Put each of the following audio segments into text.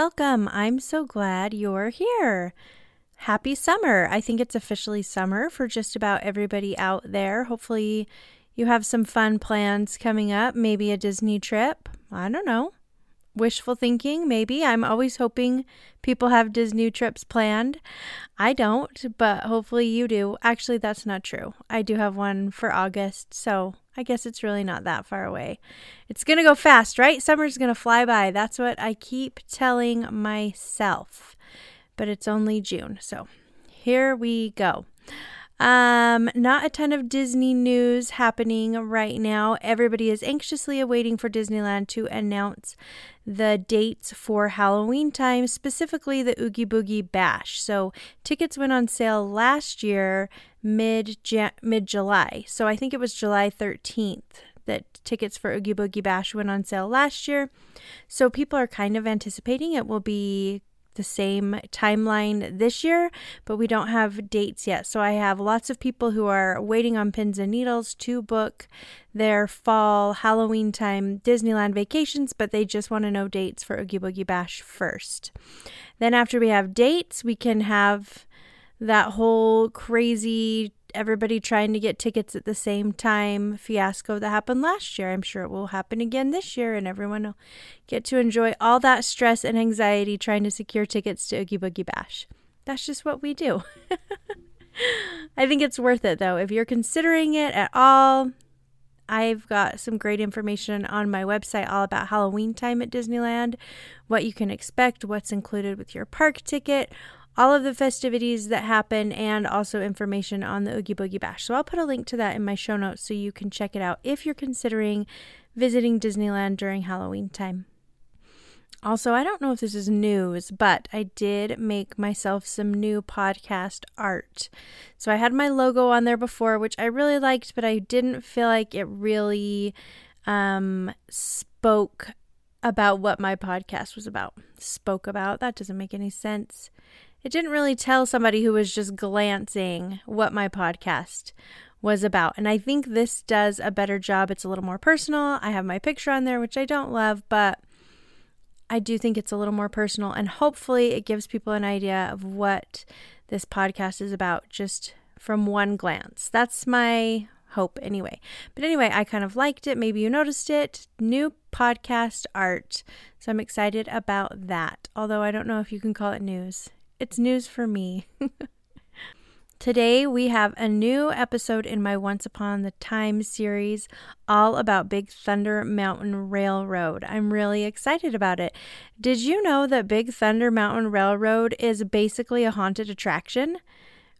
Welcome. I'm so glad you're here. Happy summer. I think it's officially summer for just about everybody out there. Hopefully, you have some fun plans coming up, maybe a Disney trip. I don't know. Wishful thinking, maybe. I'm always hoping people have Disney trips planned. I don't, but hopefully you do. Actually, that's not true. I do have one for August, so I guess it's really not that far away. It's going to go fast, right? Summer's going to fly by. That's what I keep telling myself. But it's only June. So here we go. Um, not a ton of Disney news happening right now. Everybody is anxiously awaiting for Disneyland to announce the dates for Halloween time, specifically the Oogie Boogie Bash. So tickets went on sale last year mid mid July. So I think it was July 13th that tickets for Oogie Boogie Bash went on sale last year. So people are kind of anticipating it will be the same timeline this year, but we don't have dates yet. So I have lots of people who are waiting on pins and needles to book their fall Halloween time Disneyland vacations, but they just want to know dates for Oogie Boogie Bash first. Then after we have dates, we can have that whole crazy everybody trying to get tickets at the same time fiasco that happened last year. I'm sure it will happen again this year, and everyone will get to enjoy all that stress and anxiety trying to secure tickets to Oogie Boogie Bash. That's just what we do. I think it's worth it though. If you're considering it at all, I've got some great information on my website all about Halloween time at Disneyland, what you can expect, what's included with your park ticket, all of the festivities that happen and also information on the Oogie Boogie Bash. So I'll put a link to that in my show notes so you can check it out if you're considering visiting Disneyland during Halloween time. Also, I don't know if this is news, but I did make myself some new podcast art. So I had my logo on there before, which I really liked, but I didn't feel like it really um, spoke about what my podcast was about. Spoke about? That doesn't make any sense it didn't really tell somebody who was just glancing what my podcast was about. And I think this does a better job. It's a little more personal. I have my picture on there, which I don't love, but I do think it's a little more personal. And hopefully, it gives people an idea of what this podcast is about just from one glance. That's my hope, anyway. But anyway, I kind of liked it. Maybe you noticed it. New podcast art. So I'm excited about that. Although I don't know if you can call it news. It's news for me. Today, we have a new episode in my Once Upon the Time series all about Big Thunder Mountain Railroad. I'm really excited about it. Did you know that Big Thunder Mountain Railroad is basically a haunted attraction?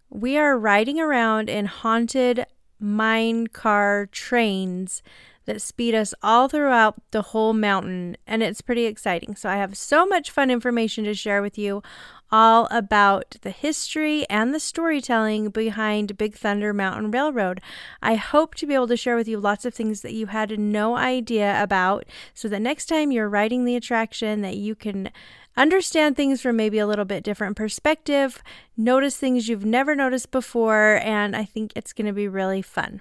We are riding around in haunted mine car trains that speed us all throughout the whole mountain, and it's pretty exciting. So, I have so much fun information to share with you all about the history and the storytelling behind Big Thunder Mountain Railroad. I hope to be able to share with you lots of things that you had no idea about so that next time you're riding the attraction that you can understand things from maybe a little bit different perspective, notice things you've never noticed before, and I think it's going to be really fun.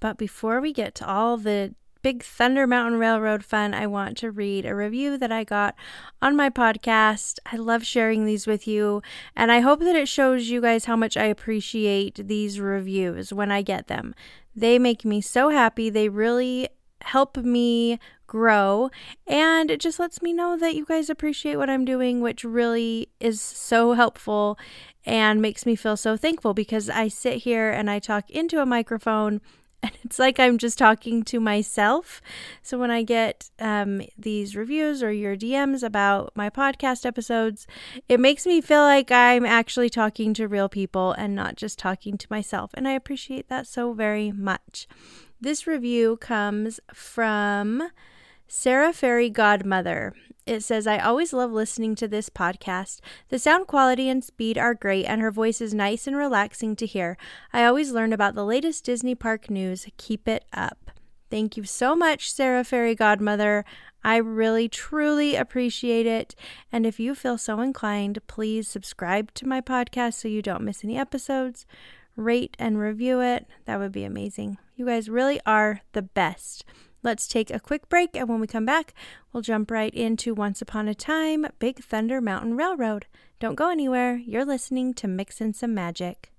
But before we get to all the Big Thunder Mountain Railroad fun, I want to read a review that I got on my podcast. I love sharing these with you, and I hope that it shows you guys how much I appreciate these reviews when I get them. They make me so happy. They really help me grow and it just lets me know that you guys appreciate what I'm doing, which really is so helpful and makes me feel so thankful because I sit here and I talk into a microphone and it's like I'm just talking to myself. So when I get um, these reviews or your DMs about my podcast episodes, it makes me feel like I'm actually talking to real people and not just talking to myself. And I appreciate that so very much. This review comes from Sarah Fairy Godmother. It says, I always love listening to this podcast. The sound quality and speed are great, and her voice is nice and relaxing to hear. I always learn about the latest Disney park news. Keep it up. Thank you so much, Sarah Fairy Godmother. I really, truly appreciate it. And if you feel so inclined, please subscribe to my podcast so you don't miss any episodes. Rate and review it. That would be amazing. You guys really are the best. Let's take a quick break, and when we come back, we'll jump right into Once Upon a Time Big Thunder Mountain Railroad. Don't go anywhere. You're listening to Mixin' Some Magic.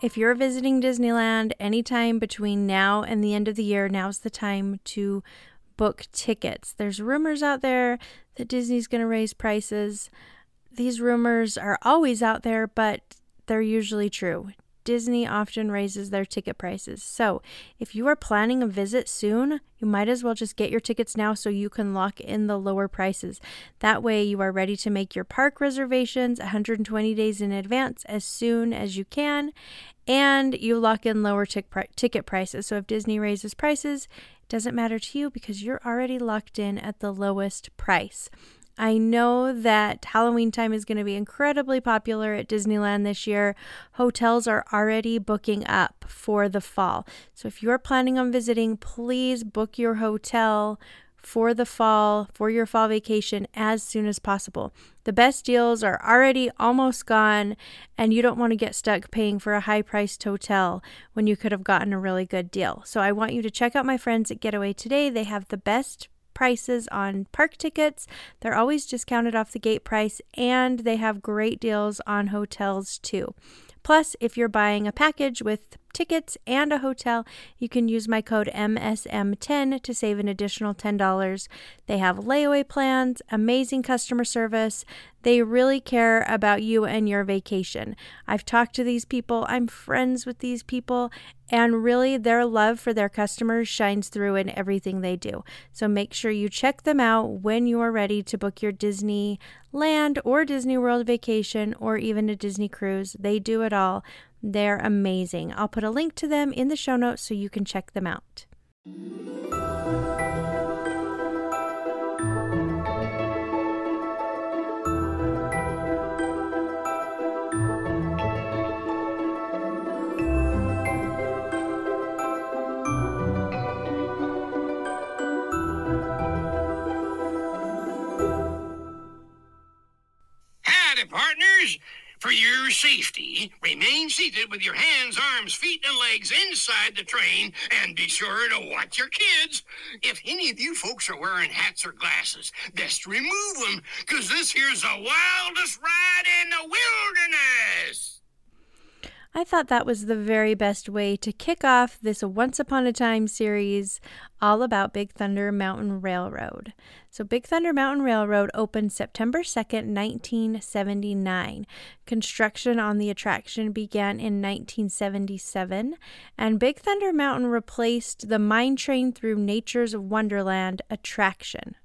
If you're visiting Disneyland anytime between now and the end of the year, now's the time to book tickets. There's rumors out there that Disney's going to raise prices. These rumors are always out there, but they're usually true. Disney often raises their ticket prices. So, if you are planning a visit soon, you might as well just get your tickets now so you can lock in the lower prices. That way, you are ready to make your park reservations 120 days in advance as soon as you can, and you lock in lower ticket prices. So, if Disney raises prices, doesn't matter to you because you're already locked in at the lowest price. I know that Halloween time is going to be incredibly popular at Disneyland this year. Hotels are already booking up for the fall. So if you're planning on visiting, please book your hotel for the fall, for your fall vacation as soon as possible. The best deals are already almost gone, and you don't want to get stuck paying for a high priced hotel when you could have gotten a really good deal. So I want you to check out my friends at Getaway Today. They have the best prices on park tickets. They're always discounted off the gate price, and they have great deals on hotels too. Plus, if you're buying a package with tickets and a hotel, you can use my code MSM10 to save an additional $10. They have layaway plans, amazing customer service. They really care about you and your vacation. I've talked to these people, I'm friends with these people, and really their love for their customers shines through in everything they do. So make sure you check them out when you are ready to book your Disney Land or Disney World vacation or even a Disney cruise. They do it all. They're amazing. I'll put a link to them in the show notes so you can check them out. Partners. For your safety, remain seated with your hands, arms, feet, and legs inside the train, and be sure to watch your kids. If any of you folks are wearing hats or glasses, best remove them, because this here's the wildest ride in the wilderness. I thought that was the very best way to kick off this Once Upon a Time series all about Big Thunder Mountain Railroad. So, Big Thunder Mountain Railroad opened September 2nd, 1979. Construction on the attraction began in 1977, and Big Thunder Mountain replaced the Mine Train Through Nature's Wonderland attraction.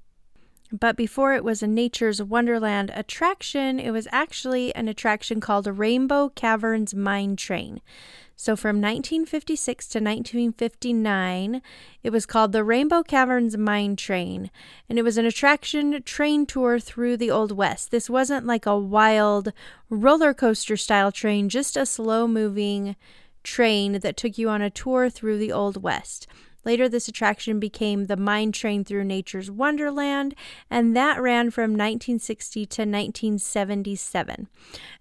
But before it was a Nature's Wonderland attraction, it was actually an attraction called Rainbow Caverns Mine Train. So from 1956 to 1959, it was called the Rainbow Caverns Mine Train, and it was an attraction train tour through the Old West. This wasn't like a wild roller coaster style train, just a slow moving train that took you on a tour through the Old West. Later, this attraction became the Mine Train Through Nature's Wonderland, and that ran from 1960 to 1977.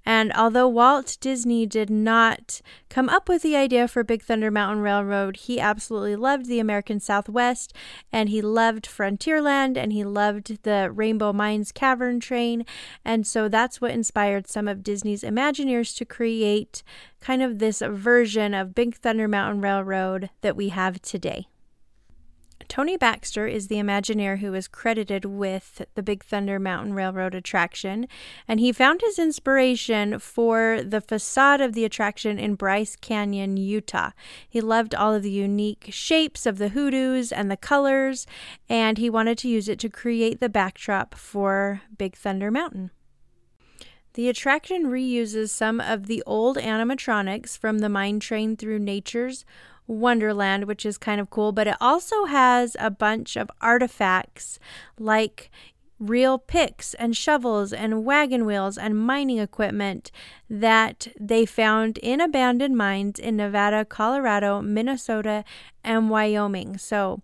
And although Walt Disney did not come up with the idea for Big Thunder Mountain Railroad, he absolutely loved the American Southwest, and he loved Frontierland, and he loved the Rainbow Mines Cavern Train, and so that's what inspired some of Disney's Imagineers to create kind of this version of Big Thunder Mountain Railroad that we have today. Tony Baxter is the Imagineer who is credited with the Big Thunder Mountain Railroad attraction, and he found his inspiration for the facade of the attraction in Bryce Canyon, Utah. He loved all of the unique shapes of the hoodoos and the colors, and he wanted to use it to create the backdrop for Big Thunder Mountain. The attraction reuses some of the old animatronics from the Mine Train Through Nature's Wonderland, which is kind of cool, but it also has a bunch of artifacts like real picks and shovels and wagon wheels and mining equipment that they found in abandoned mines in Nevada, Colorado, Minnesota, and Wyoming. So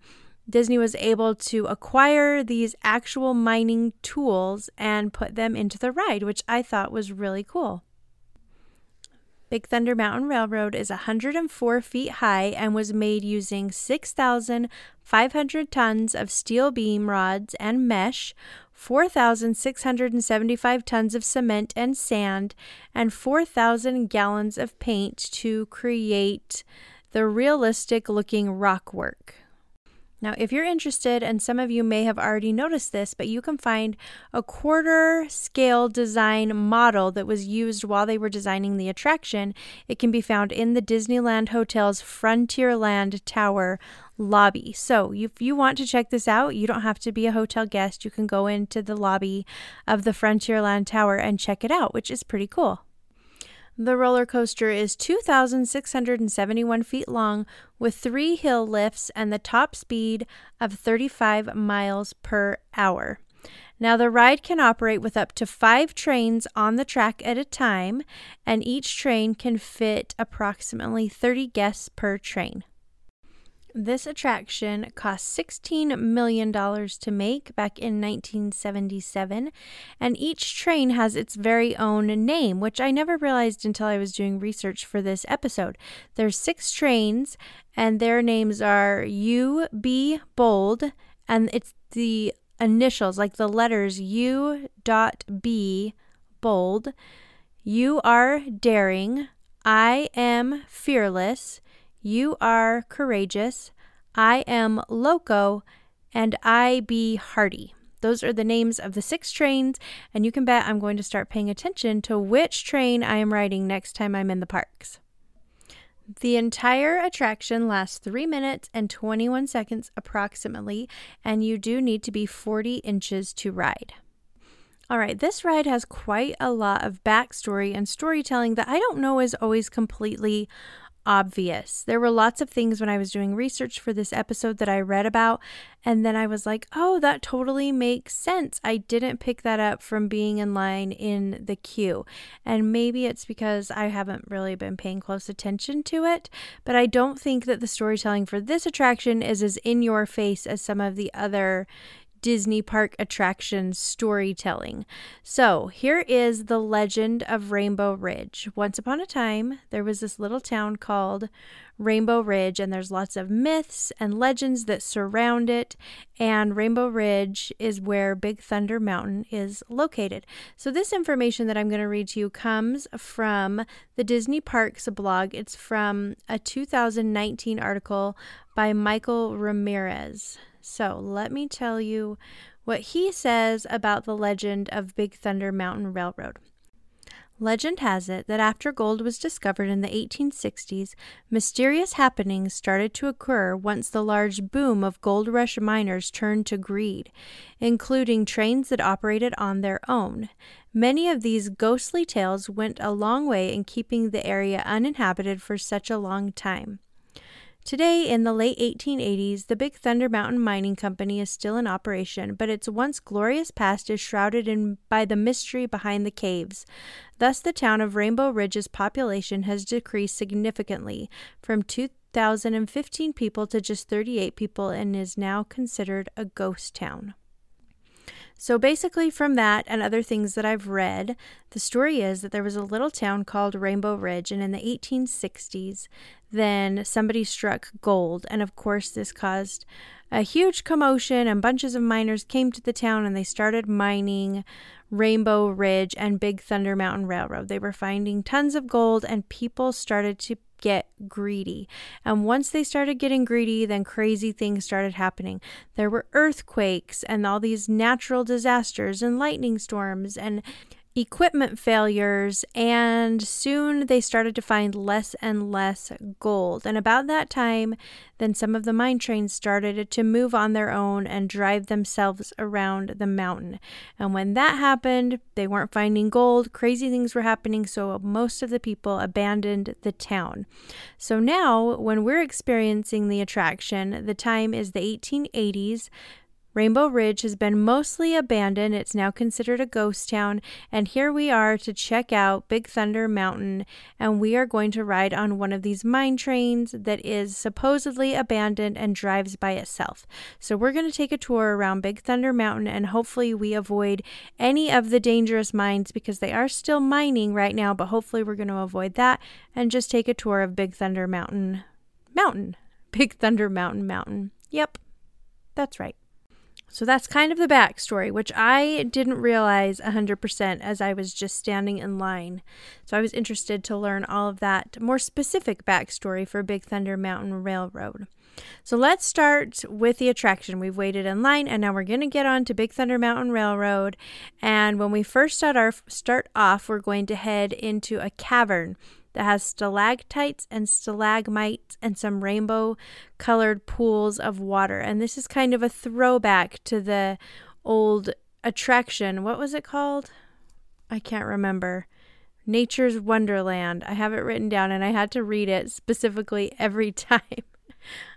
Disney was able to acquire these actual mining tools and put them into the ride, which I thought was really cool. Big Thunder Mountain Railroad is 104 feet high and was made using 6,500 tons of steel beam rods and mesh, 4,675 tons of cement and sand, and 4,000 gallons of paint to create the realistic looking rock work. Now, if you're interested, and some of you may have already noticed this, but you can find a quarter scale design model that was used while they were designing the attraction. It can be found in the Disneyland Hotel's Frontierland Tower lobby. So, if you want to check this out, you don't have to be a hotel guest. You can go into the lobby of the Frontierland Tower and check it out, which is pretty cool. The roller coaster is 2,671 feet long with three hill lifts and the top speed of 35 miles per hour. Now, the ride can operate with up to five trains on the track at a time, and each train can fit approximately 30 guests per train. This attraction cost $16 million to make back in 1977, and each train has its very own name, which I never realized until I was doing research for this episode. There's six trains, and their names are U, B, Bold, and it's the initials, like the letters U dot B, Bold, U are Daring, I am Fearless, you are courageous. I am loco. And I be hearty. Those are the names of the six trains, and you can bet I'm going to start paying attention to which train I am riding next time I'm in the parks. The entire attraction lasts 3 minutes and 21 seconds approximately, and you do need to be 40 inches to ride. All right, this ride has quite a lot of backstory and storytelling that I don't know is always completely obvious. There were lots of things when I was doing research for this episode that I read about, and then I was like, oh, that totally makes sense. I didn't pick that up from being in line in the queue. And maybe it's because I haven't really been paying close attention to it, but I don't think that the storytelling for this attraction is as in your face as some of the other Disney park attraction storytelling. So, here is the legend of Rainbow Ridge. Once upon a time, there was this little town called Rainbow Ridge, and there's lots of myths and legends that surround it. And Rainbow Ridge is where Big Thunder Mountain is located. So, this information that I'm going to read to you comes from the Disney Parks blog. It's from a 2019 article by Michael Ramirez. So let me tell you what he says about the legend of Big Thunder Mountain Railroad. Legend has it that after gold was discovered in the 1860s, mysterious happenings started to occur once the large boom of gold rush miners turned to greed, including trains that operated on their own. Many of these ghostly tales went a long way in keeping the area uninhabited for such a long time. Today, in the late 1880s, the Big Thunder Mountain Mining Company is still in operation, but its once glorious past is shrouded in by the mystery behind the caves. Thus, the town of Rainbow Ridge's population has decreased significantly from 2,015 people to just 38 people and is now considered a ghost town. So basically, from that and other things that I've read, the story is that there was a little town called Rainbow Ridge, and in the 1860s, then somebody struck gold. And of course, this caused a huge commotion, and bunches of miners came to the town and they started mining Rainbow Ridge and Big Thunder Mountain Railroad. They were finding tons of gold, and people started to get greedy. And once they started getting greedy, then crazy things started happening. There were earthquakes and all these natural disasters and lightning storms and equipment failures, and soon they started to find less and less gold. And about that time, then some of the mine trains started to move on their own and drive themselves around the mountain. And when that happened, they weren't finding gold, crazy things were happening, so most of the people abandoned the town. So now, when we're experiencing the attraction, the time is the 1880s. Rainbow Ridge has been mostly abandoned. It's now considered a ghost town. And here we are to check out Big Thunder Mountain. And we are going to ride on one of these mine trains that is supposedly abandoned and drives by itself. So we're going to take a tour around Big Thunder Mountain and hopefully we avoid any of the dangerous mines because they are still mining right now. But hopefully we're going to avoid that and just take a tour of Big Thunder Mountain. Mountain. Big Thunder Mountain Mountain. Yep, that's right. So that's kind of the backstory, which I didn't realize 100% as I was just standing in line. So I was interested to learn all of that more specific backstory for Big Thunder Mountain Railroad. So let's start with the attraction. We've waited in line and now we're going to get on to Big Thunder Mountain Railroad. And when we first start our start off, we're going to head into a cavern that has stalactites and stalagmites and some rainbow colored pools of water. And this is kind of a throwback to the old attraction. What was it called? I can't remember. Nature's Wonderland. I have it written down and I had to read it specifically every time.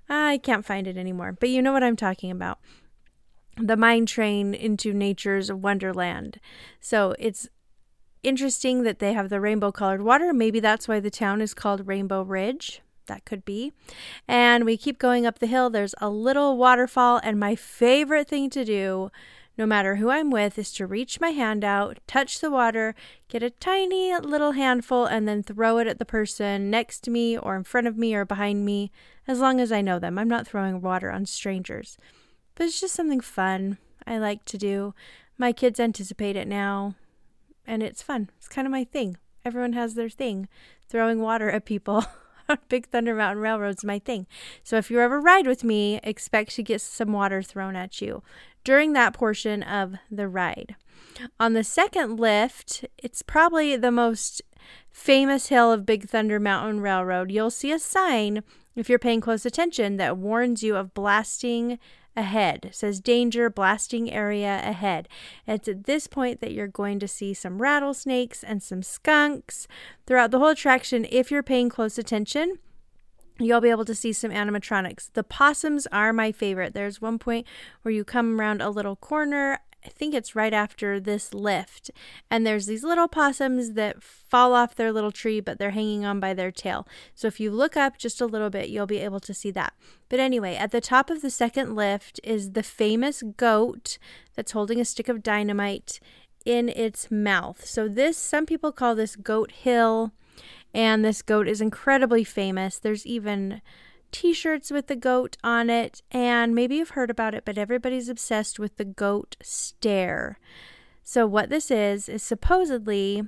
I can't find it anymore. But you know what I'm talking about. The mine train into nature's wonderland. So it's interesting that they have the rainbow colored water. Maybe that's why the town is called Rainbow Ridge. That could be. And we keep going up the hill. There's a little waterfall. And my favorite thing to do, no matter who I'm with, is to reach my hand out, touch the water, get a tiny little handful, and then throw it at the person next to me or in front of me or behind me, as long as I know them. I'm not throwing water on strangers. But it's just something fun I like to do. My kids anticipate it now and it's fun. It's kind of my thing. Everyone has their thing. Throwing water at people on Big Thunder Mountain Railroad's my thing. So if you ever ride with me, expect to get some water thrown at you during that portion of the ride. On the second lift, it's probably the most famous hill of Big Thunder Mountain Railroad. You'll see a sign if you're paying close attention that warns you of blasting ahead. It says danger, blasting area ahead. It's at this point that you're going to see some rattlesnakes and some skunks throughout the whole attraction. If you're paying close attention, you'll be able to see some animatronics. The possums are my favorite. There's one point where you come around a little corner. I think it's right after this lift. And there's these little possums that fall off their little tree, but they're hanging on by their tail. So if you look up just a little bit, you'll be able to see that. But anyway, at the top of the second lift is the famous goat that's holding a stick of dynamite in its mouth. So this, some people call this Goat Hill. And this goat is incredibly famous. There's even t shirts with the goat on it, and maybe you've heard about it, but everybody's obsessed with the goat stare. So, what this is, is supposedly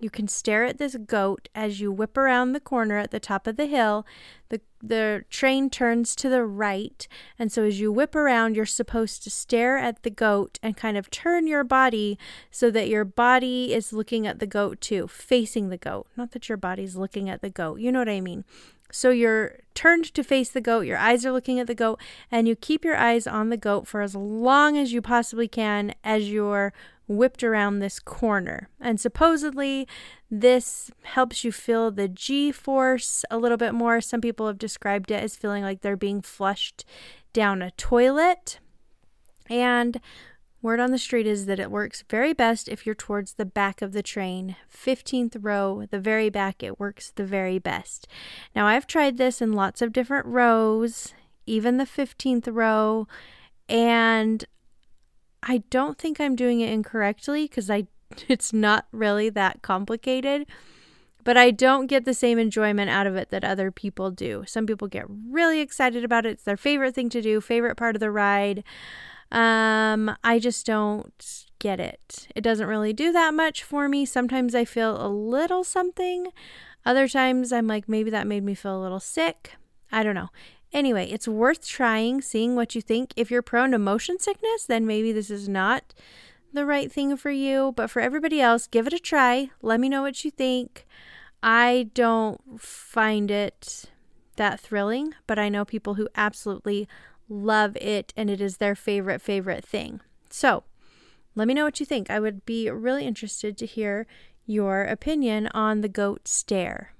you can stare at this goat as you whip around the corner at the top of the hill. The, the train turns to the right, and so as you whip around, you're supposed to stare at the goat and kind of turn your body so that your body is looking at the goat too, facing the goat. Not that your body's looking at the goat, you know what I mean. So you're turned to face the goat, your eyes are looking at the goat, and you keep your eyes on the goat for as long as you possibly can as you're whipped around this corner. And supposedly, this helps you feel the G force a little bit more. Some people have described it as feeling like they're being flushed down a toilet. And Word on the street is that it works very best if you're towards the back of the train. 15th row, the very back, it works the very best. Now, I've tried this in lots of different rows, even the 15th row, and I don't think I'm doing it incorrectly because I it's not really that complicated. but I don't get the same enjoyment out of it that other people do. Some people get really excited about it. It's their favorite thing to do, favorite part of the ride. Um, I just don't get it. It doesn't really do that much for me. Sometimes I feel a little something. Other times I'm like, maybe that made me feel a little sick. I don't know. Anyway, it's worth trying, seeing what you think. If you're prone to motion sickness, then maybe this is not the right thing for you. But for everybody else, give it a try. Let me know what you think. I don't find it that thrilling, but I know people who absolutely love it and it is their favorite, favorite thing. So let me know what you think. I would be really interested to hear your opinion on the goat stare.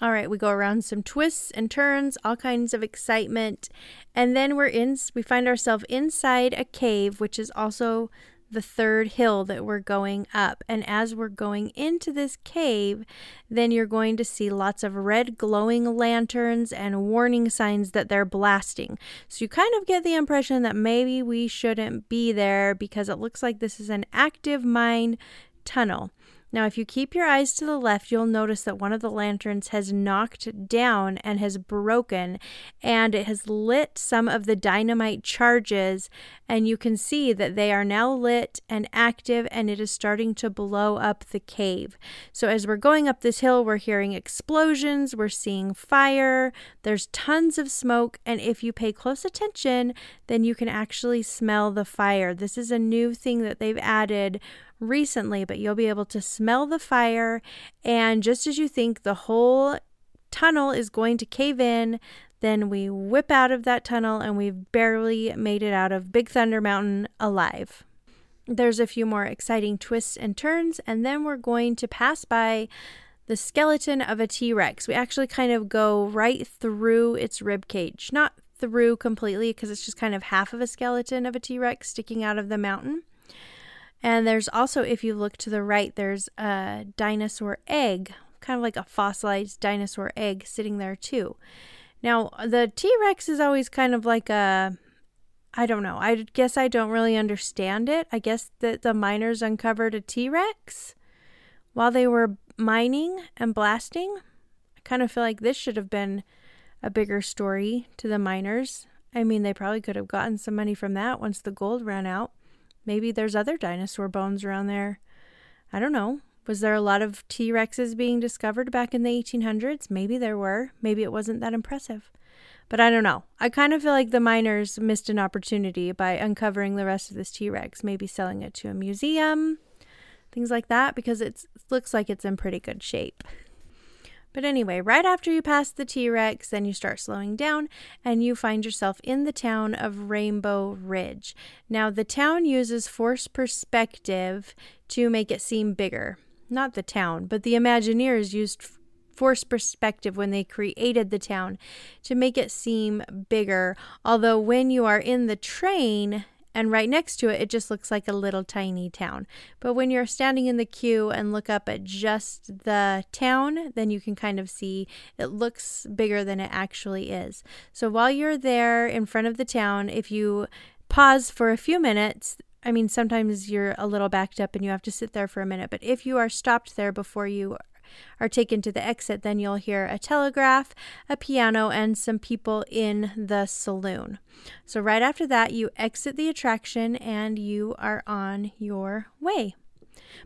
All right, we go around some twists and turns, all kinds of excitement, and then we're in we find ourselves inside a cave which is also the third hill that we're going up. And as we're going into this cave, then you're going to see lots of red glowing lanterns and warning signs that they're blasting. So you kind of get the impression that maybe we shouldn't be there because it looks like this is an active mine tunnel. Now, if you keep your eyes to the left, you'll notice that one of the lanterns has knocked down and has broken, and it has lit some of the dynamite charges. And you can see that they are now lit and active, and it is starting to blow up the cave. So, as we're going up this hill, we're hearing explosions, we're seeing fire, there's tons of smoke, and if you pay close attention, then you can actually smell the fire. This is a new thing that they've added recently, but you'll be able to smell the fire. And just as you think the whole tunnel is going to cave in, then we whip out of that tunnel and we've barely made it out of Big Thunder Mountain alive. There's a few more exciting twists and turns, and then we're going to pass by the skeleton of a T Rex. We actually kind of go right through its rib cage, not through completely because it's just kind of half of a skeleton of a T Rex sticking out of the mountain. And there's also, if you look to the right, there's a dinosaur egg, kind of like a fossilized dinosaur egg sitting there too. Now, the T Rex is always kind of like a, I don't know, I guess I don't really understand it. I guess that the miners uncovered a T Rex while they were mining and blasting. I kind of feel like this should have been a bigger story to the miners. I mean, they probably could have gotten some money from that once the gold ran out. Maybe there's other dinosaur bones around there. I don't know. Was there a lot of T Rexes being discovered back in the 1800s? Maybe there were. Maybe it wasn't that impressive. But I don't know. I kind of feel like the miners missed an opportunity by uncovering the rest of this T Rex, maybe selling it to a museum, things like that, because it looks like it's in pretty good shape. But anyway, right after you pass the T Rex, then you start slowing down and you find yourself in the town of Rainbow Ridge. Now, the town uses force perspective to make it seem bigger. Not the town, but the Imagineers used force perspective when they created the town to make it seem bigger. Although, when you are in the train, and right next to it, it just looks like a little tiny town. But when you're standing in the queue and look up at just the town, then you can kind of see it looks bigger than it actually is. So while you're there in front of the town, if you pause for a few minutes, I mean, sometimes you're a little backed up and you have to sit there for a minute, but if you are stopped there before you are taken to the exit, then you'll hear a telegraph, a piano, and some people in the saloon. So, right after that, you exit the attraction and you are on your way.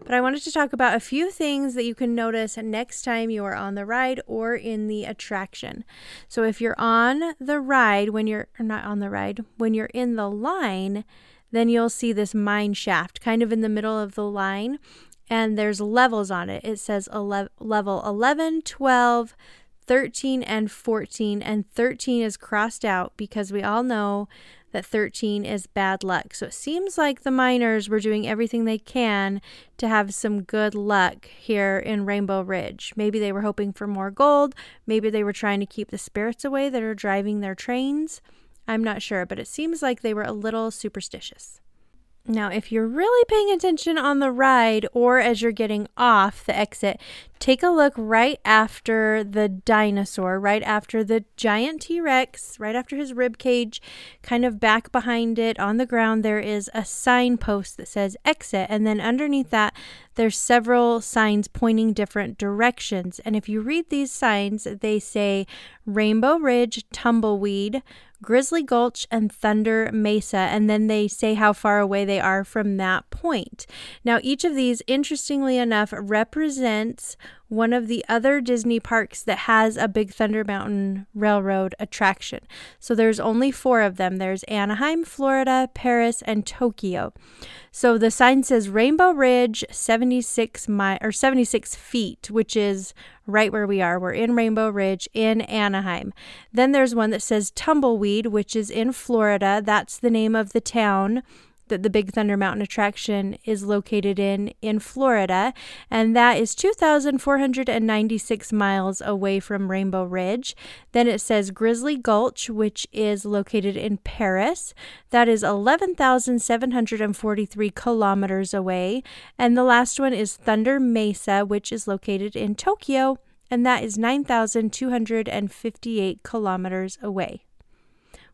But I wanted to talk about a few things that you can notice next time you are on the ride or in the attraction. So, if you're on the ride, when you're not on the ride, when you're in the line, then you'll see this mine shaft kind of in the middle of the line and there's levels on it. It says ele- level 11, 12, 13, and 14. And 13 is crossed out because we all know that 13 is bad luck. So it seems like the miners were doing everything they can to have some good luck here in Rainbow Ridge. Maybe they were hoping for more gold. Maybe they were trying to keep the spirits away that are driving their trains. I'm not sure, but it seems like they were a little superstitious. Now, if you're really paying attention on the ride or as you're getting off the exit, take a look right after the dinosaur, right after the giant T Rex, right after his rib cage, kind of back behind it on the ground, there is a signpost that says exit. And then underneath that, there's several signs pointing different directions. And if you read these signs, they say Rainbow Ridge, Tumbleweed, Grizzly Gulch, and Thunder Mesa, and then they say how far away they are from that point. Now, each of these, interestingly enough, represents one of the other Disney parks that has a Big Thunder Mountain Railroad attraction. So there's only four of them there's Anaheim, Florida, Paris, and Tokyo. So the sign says Rainbow Ridge 76 mi- or 76 feet, which is right where we are. We're in Rainbow Ridge in Anaheim. Then there's one that says Tumbleweed, which is in Florida. That's the name of the town that the Big Thunder Mountain attraction is located in in Florida, and that is 2,496 miles away from Rainbow Ridge. Then it says Grizzly Gulch, which is located in Paris. That is 11,743 kilometers away. And the last one is Thunder Mesa, which is located in Tokyo, and that is 9,258 kilometers away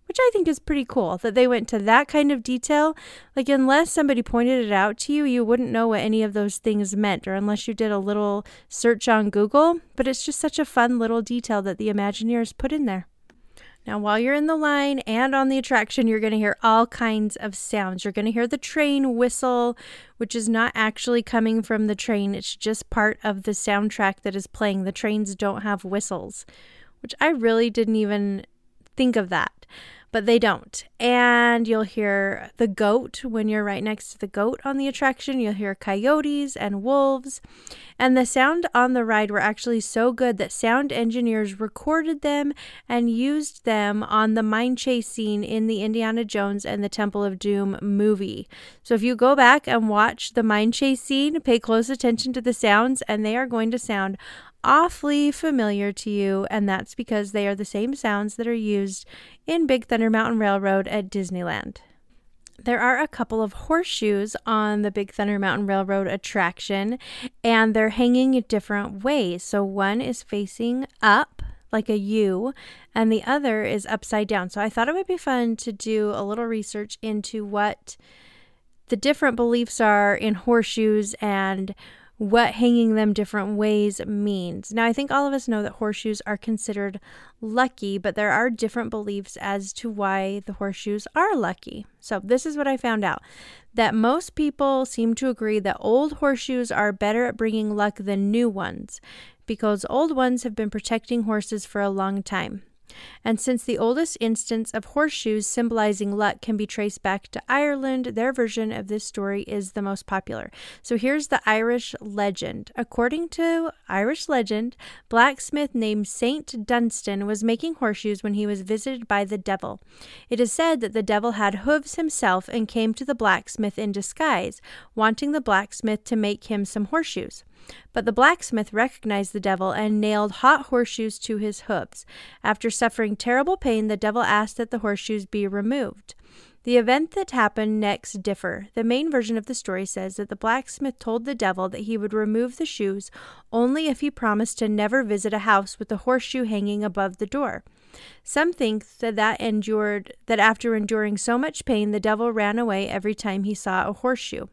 which I think is pretty cool that they went to that kind of detail. Like, unless somebody pointed it out to you, you wouldn't know what any of those things meant, or unless you did a little search on Google. But it's just such a fun little detail that the Imagineers put in there. Now, while you're in the line and on the attraction, you're going to hear all kinds of sounds. You're going to hear the train whistle, which is not actually coming from the train, it's just part of the soundtrack that is playing. The trains don't have whistles, which I really didn't even think of that but they don't. And you'll hear the goat when you're right next to the goat on the attraction. You'll hear coyotes and wolves. And the sound on the ride were actually so good that sound engineers recorded them and used them on the mine chase scene in the Indiana Jones and the Temple of Doom movie. So if you go back and watch the mine chase scene, pay close attention to the sounds, and they are going to sound awfully familiar to you, and that's because they are the same sounds that are used in Big Thunder Mountain Railroad at Disneyland. There are a couple of horseshoes on the Big Thunder Mountain Railroad attraction, and they're hanging different ways. So one is facing up, like a U, and the other is upside down. So I thought it would be fun to do a little research into what the different beliefs are in horseshoes and what hanging them different ways means. Now, I think all of us know that horseshoes are considered lucky, but there are different beliefs as to why the horseshoes are lucky. So, this is what I found out that most people seem to agree that old horseshoes are better at bringing luck than new ones because old ones have been protecting horses for a long time. And since the oldest instance of horseshoes symbolizing luck can be traced back to Ireland, their version of this story is the most popular. So here's the Irish legend. According to Irish legend, blacksmith named Saint Dunstan was making horseshoes when he was visited by the devil. It is said that the devil had hooves himself and came to the blacksmith in disguise, wanting the blacksmith to make him some horseshoes. But the blacksmith recognized the devil and nailed hot horseshoes to his hooves. After suffering terrible pain, the devil asked that the horseshoes be removed. The event that happened next differ. The main version of the story says that the blacksmith told the devil that he would remove the shoes only if he promised to never visit a house with a horseshoe hanging above the door. Some think that that endured that after enduring so much pain the devil ran away every time he saw a horseshoe.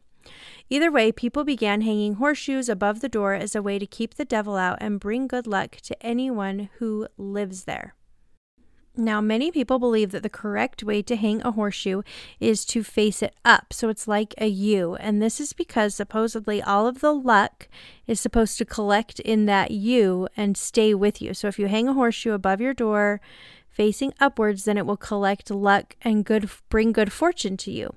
Either way, people began hanging horseshoes above the door as a way to keep the devil out and bring good luck to anyone who lives there. Now, many people believe that the correct way to hang a horseshoe is to face it up, so it's like a U. And this is because supposedly all of the luck is supposed to collect in that U and stay with you. So if you hang a horseshoe above your door facing upwards, then it will collect luck and good bring good fortune to you.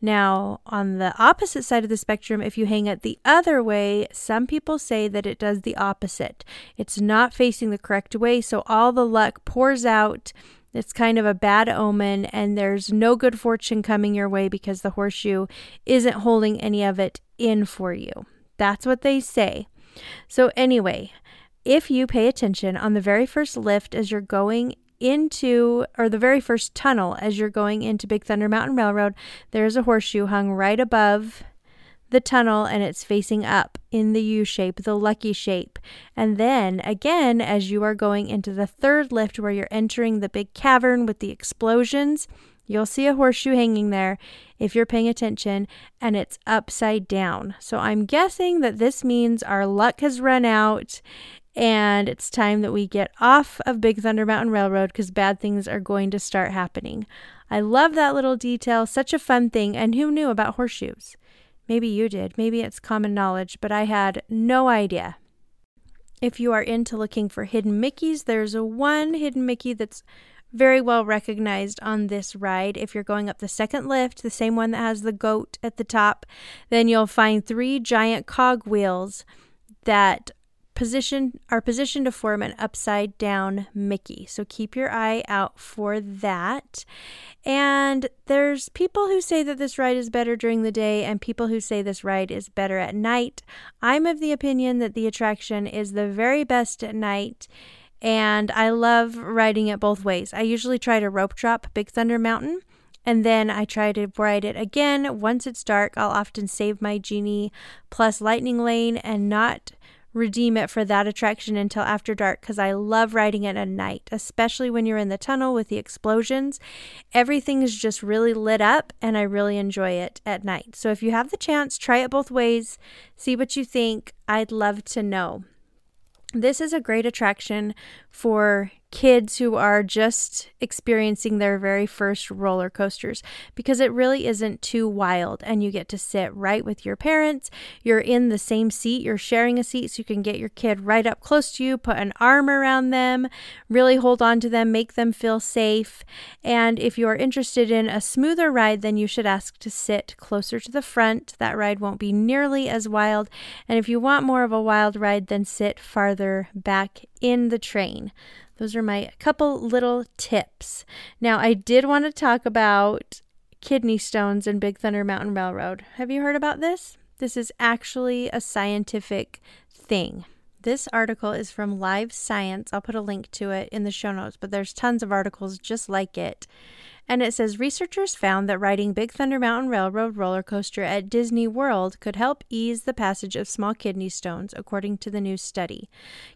Now, on the opposite side of the spectrum, if you hang it the other way, some people say that it does the opposite. It's not facing the correct way, so all the luck pours out. It's kind of a bad omen, and there's no good fortune coming your way because the horseshoe isn't holding any of it in for you. That's what they say. So, anyway, if you pay attention on the very first lift as you're going into, or the very first tunnel as you're going into Big Thunder Mountain Railroad, there's a horseshoe hung right above the tunnel and it's facing up in the U shape, the lucky shape. And then again, as you are going into the third lift where you're entering the big cavern with the explosions, you'll see a horseshoe hanging there if you're paying attention and it's upside down. So I'm guessing that this means our luck has run out and it's time that we get off of Big Thunder Mountain Railroad because bad things are going to start happening. I love that little detail, such a fun thing. And who knew about horseshoes? Maybe you did. Maybe it's common knowledge, but I had no idea. If you are into looking for hidden Mickeys, there's one hidden Mickey that's very well recognized on this ride. If you're going up the second lift, the same one that has the goat at the top, then you'll find three giant cog wheels that position are positioned to form an upside down Mickey. So keep your eye out for that. And there's people who say that this ride is better during the day and people who say this ride is better at night. I'm of the opinion that the attraction is the very best at night. And I love riding it both ways. I usually try to rope drop Big Thunder Mountain and then I try to ride it again. Once it's dark, I'll often save my Genie plus Lightning Lane and not redeem it for that attraction until after dark because I love riding it at night, especially when you're in the tunnel with the explosions. Everything is just really lit up and I really enjoy it at night. So if you have the chance, try it both ways, see what you think. I'd love to know. This is a great attraction for kids who are just experiencing their very first roller coasters because it really isn't too wild and you get to sit right with your parents. You're in the same seat, you're sharing a seat so you can get your kid right up close to you, put an arm around them, really hold on to them, make them feel safe. And if you are interested in a smoother ride, then you should ask to sit closer to the front. That ride won't be nearly as wild. And if you want more of a wild ride, then sit farther back in the train. Those are my couple little tips. Now, I did want to talk about kidney stones and Big Thunder Mountain Railroad. Have you heard about this? This is actually a scientific thing. This article is from Live Science. I'll put a link to it in the show notes, but there's tons of articles just like it. And it says researchers found that riding Big Thunder Mountain Railroad roller coaster at Disney World could help ease the passage of small kidney stones, according to the new study.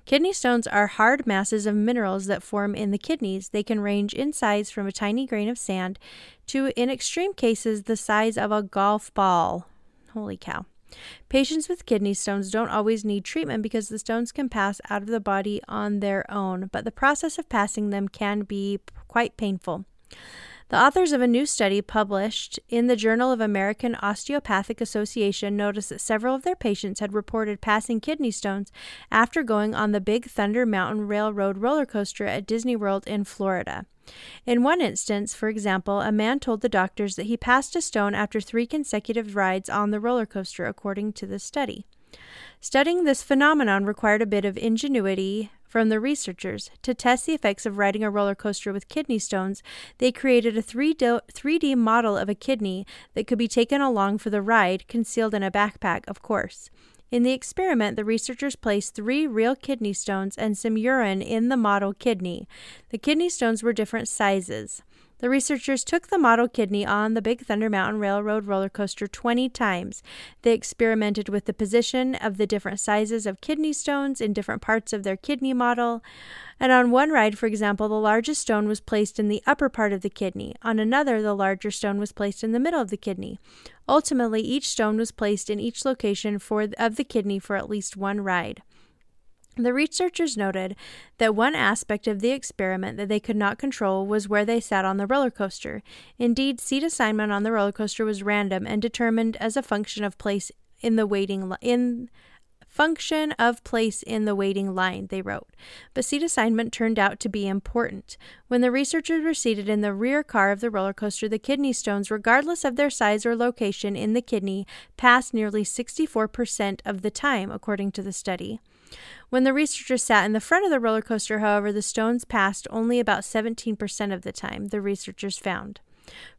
Kidney stones are hard masses of minerals that form in the kidneys. They can range in size from a tiny grain of sand to, in extreme cases, the size of a golf ball. Holy cow. Patients with kidney stones don't always need treatment because the stones can pass out of the body on their own, but the process of passing them can be quite painful. The authors of a new study published in the Journal of American Osteopathic Association noticed that several of their patients had reported passing kidney stones after going on the Big Thunder Mountain Railroad roller coaster at Disney World in Florida. In one instance, for example, a man told the doctors that he passed a stone after three consecutive rides on the roller coaster, according to the study. Studying this phenomenon required a bit of ingenuity from the researchers. To test the effects of riding a roller coaster with kidney stones, they created a 3D model of a kidney that could be taken along for the ride, concealed in a backpack, of course. In the experiment, the researchers placed three real kidney stones and some urine in the model kidney. The kidney stones were different sizes. The researchers took the model kidney on the Big Thunder Mountain Railroad roller coaster 20 times. They experimented with the position of the different sizes of kidney stones in different parts of their kidney model. And on one ride, for example, the largest stone was placed in the upper part of the kidney. On another, the larger stone was placed in the middle of the kidney. Ultimately, each stone was placed in each location for, of the kidney for at least one ride. The researchers noted that one aspect of the experiment that they could not control was where they sat on the roller coaster. Indeed, seat assignment on the roller coaster was random and determined as a function of place in the waiting in function of place in the waiting line, they wrote. But seat assignment turned out to be important. When the researchers were seated in the rear car of the roller coaster, the kidney stones, regardless of their size or location in the kidney, passed nearly 64% of the time, according to the study. When the researchers sat in the front of the roller coaster, however, the stones passed only about 17% of the time, the researchers found.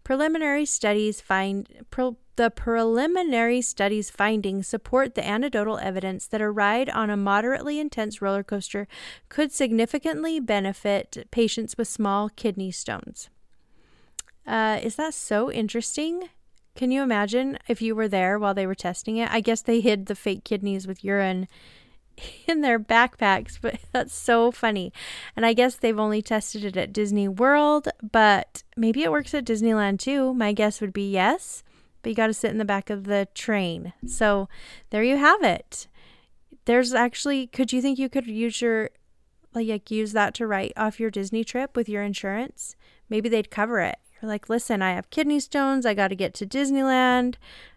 Preliminary studies find pre, the preliminary studies findings support the anecdotal evidence that a ride on a moderately intense roller coaster could significantly benefit patients with small kidney stones. Uh, is that so interesting? Can you imagine if you were there while they were testing it? I guess they hid the fake kidneys with urine in their backpacks, but that's so funny. And I guess they've only tested it at Disney World, but maybe it works at Disneyland too. My guess would be yes, but you got to sit in the back of the train. So there you have it. There's actually, could you think you could use your, like, use that to write off your Disney trip with your insurance? Maybe they'd cover it. You're like, listen, I have kidney stones. I got to get to Disneyland.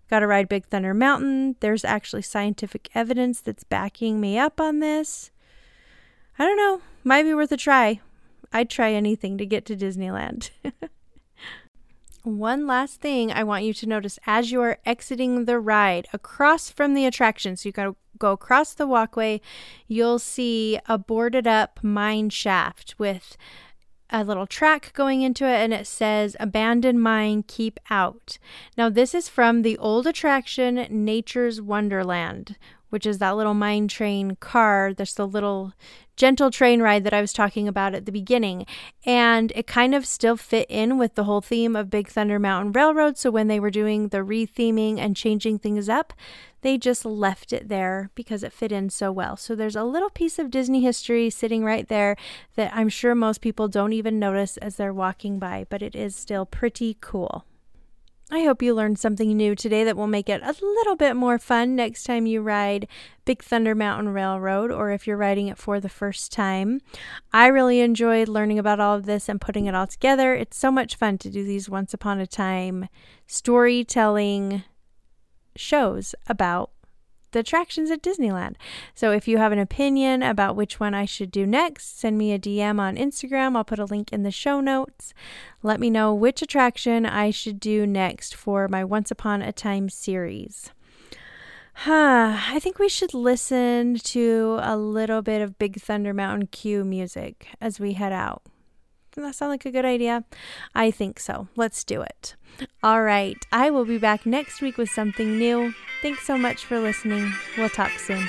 Got to ride Big Thunder Mountain. There's actually scientific evidence that's backing me up on this. I don't know. Might be worth a try. I'd try anything to get to Disneyland. One last thing I want you to notice as you're exiting the ride across from the attraction. So you got to go across the walkway, you'll see a boarded up mine shaft with a little track going into it and it says abandoned mine keep out. Now this is from the old attraction nature's wonderland which is that little mine train car that's the little gentle train ride that i was talking about at the beginning. And it kind of still fit in with the whole theme of big thunder mountain railroad. So when they were doing the retheming and changing things up they just left it there because it fit in so well. So there's a little piece of Disney history sitting right there that I'm sure most people don't even notice as they're walking by, but it is still pretty cool. I hope you learned something new today that will make it a little bit more fun next time you ride Big Thunder Mountain Railroad or if you're riding it for the first time. I really enjoyed learning about all of this and putting it all together. It's so much fun to do these once upon a time storytelling shows about the attractions at Disneyland. So if you have an opinion about which one I should do next, send me a DM on Instagram. I'll put a link in the show notes. Let me know which attraction I should do next for my Once Upon a Time series. Huh, I think we should listen to a little bit of Big Thunder Mountain queue music as we head out. That sound like a good idea? I think so. Let's do it. All right. I will be back next week with something new. Thanks so much for listening. We'll talk soon.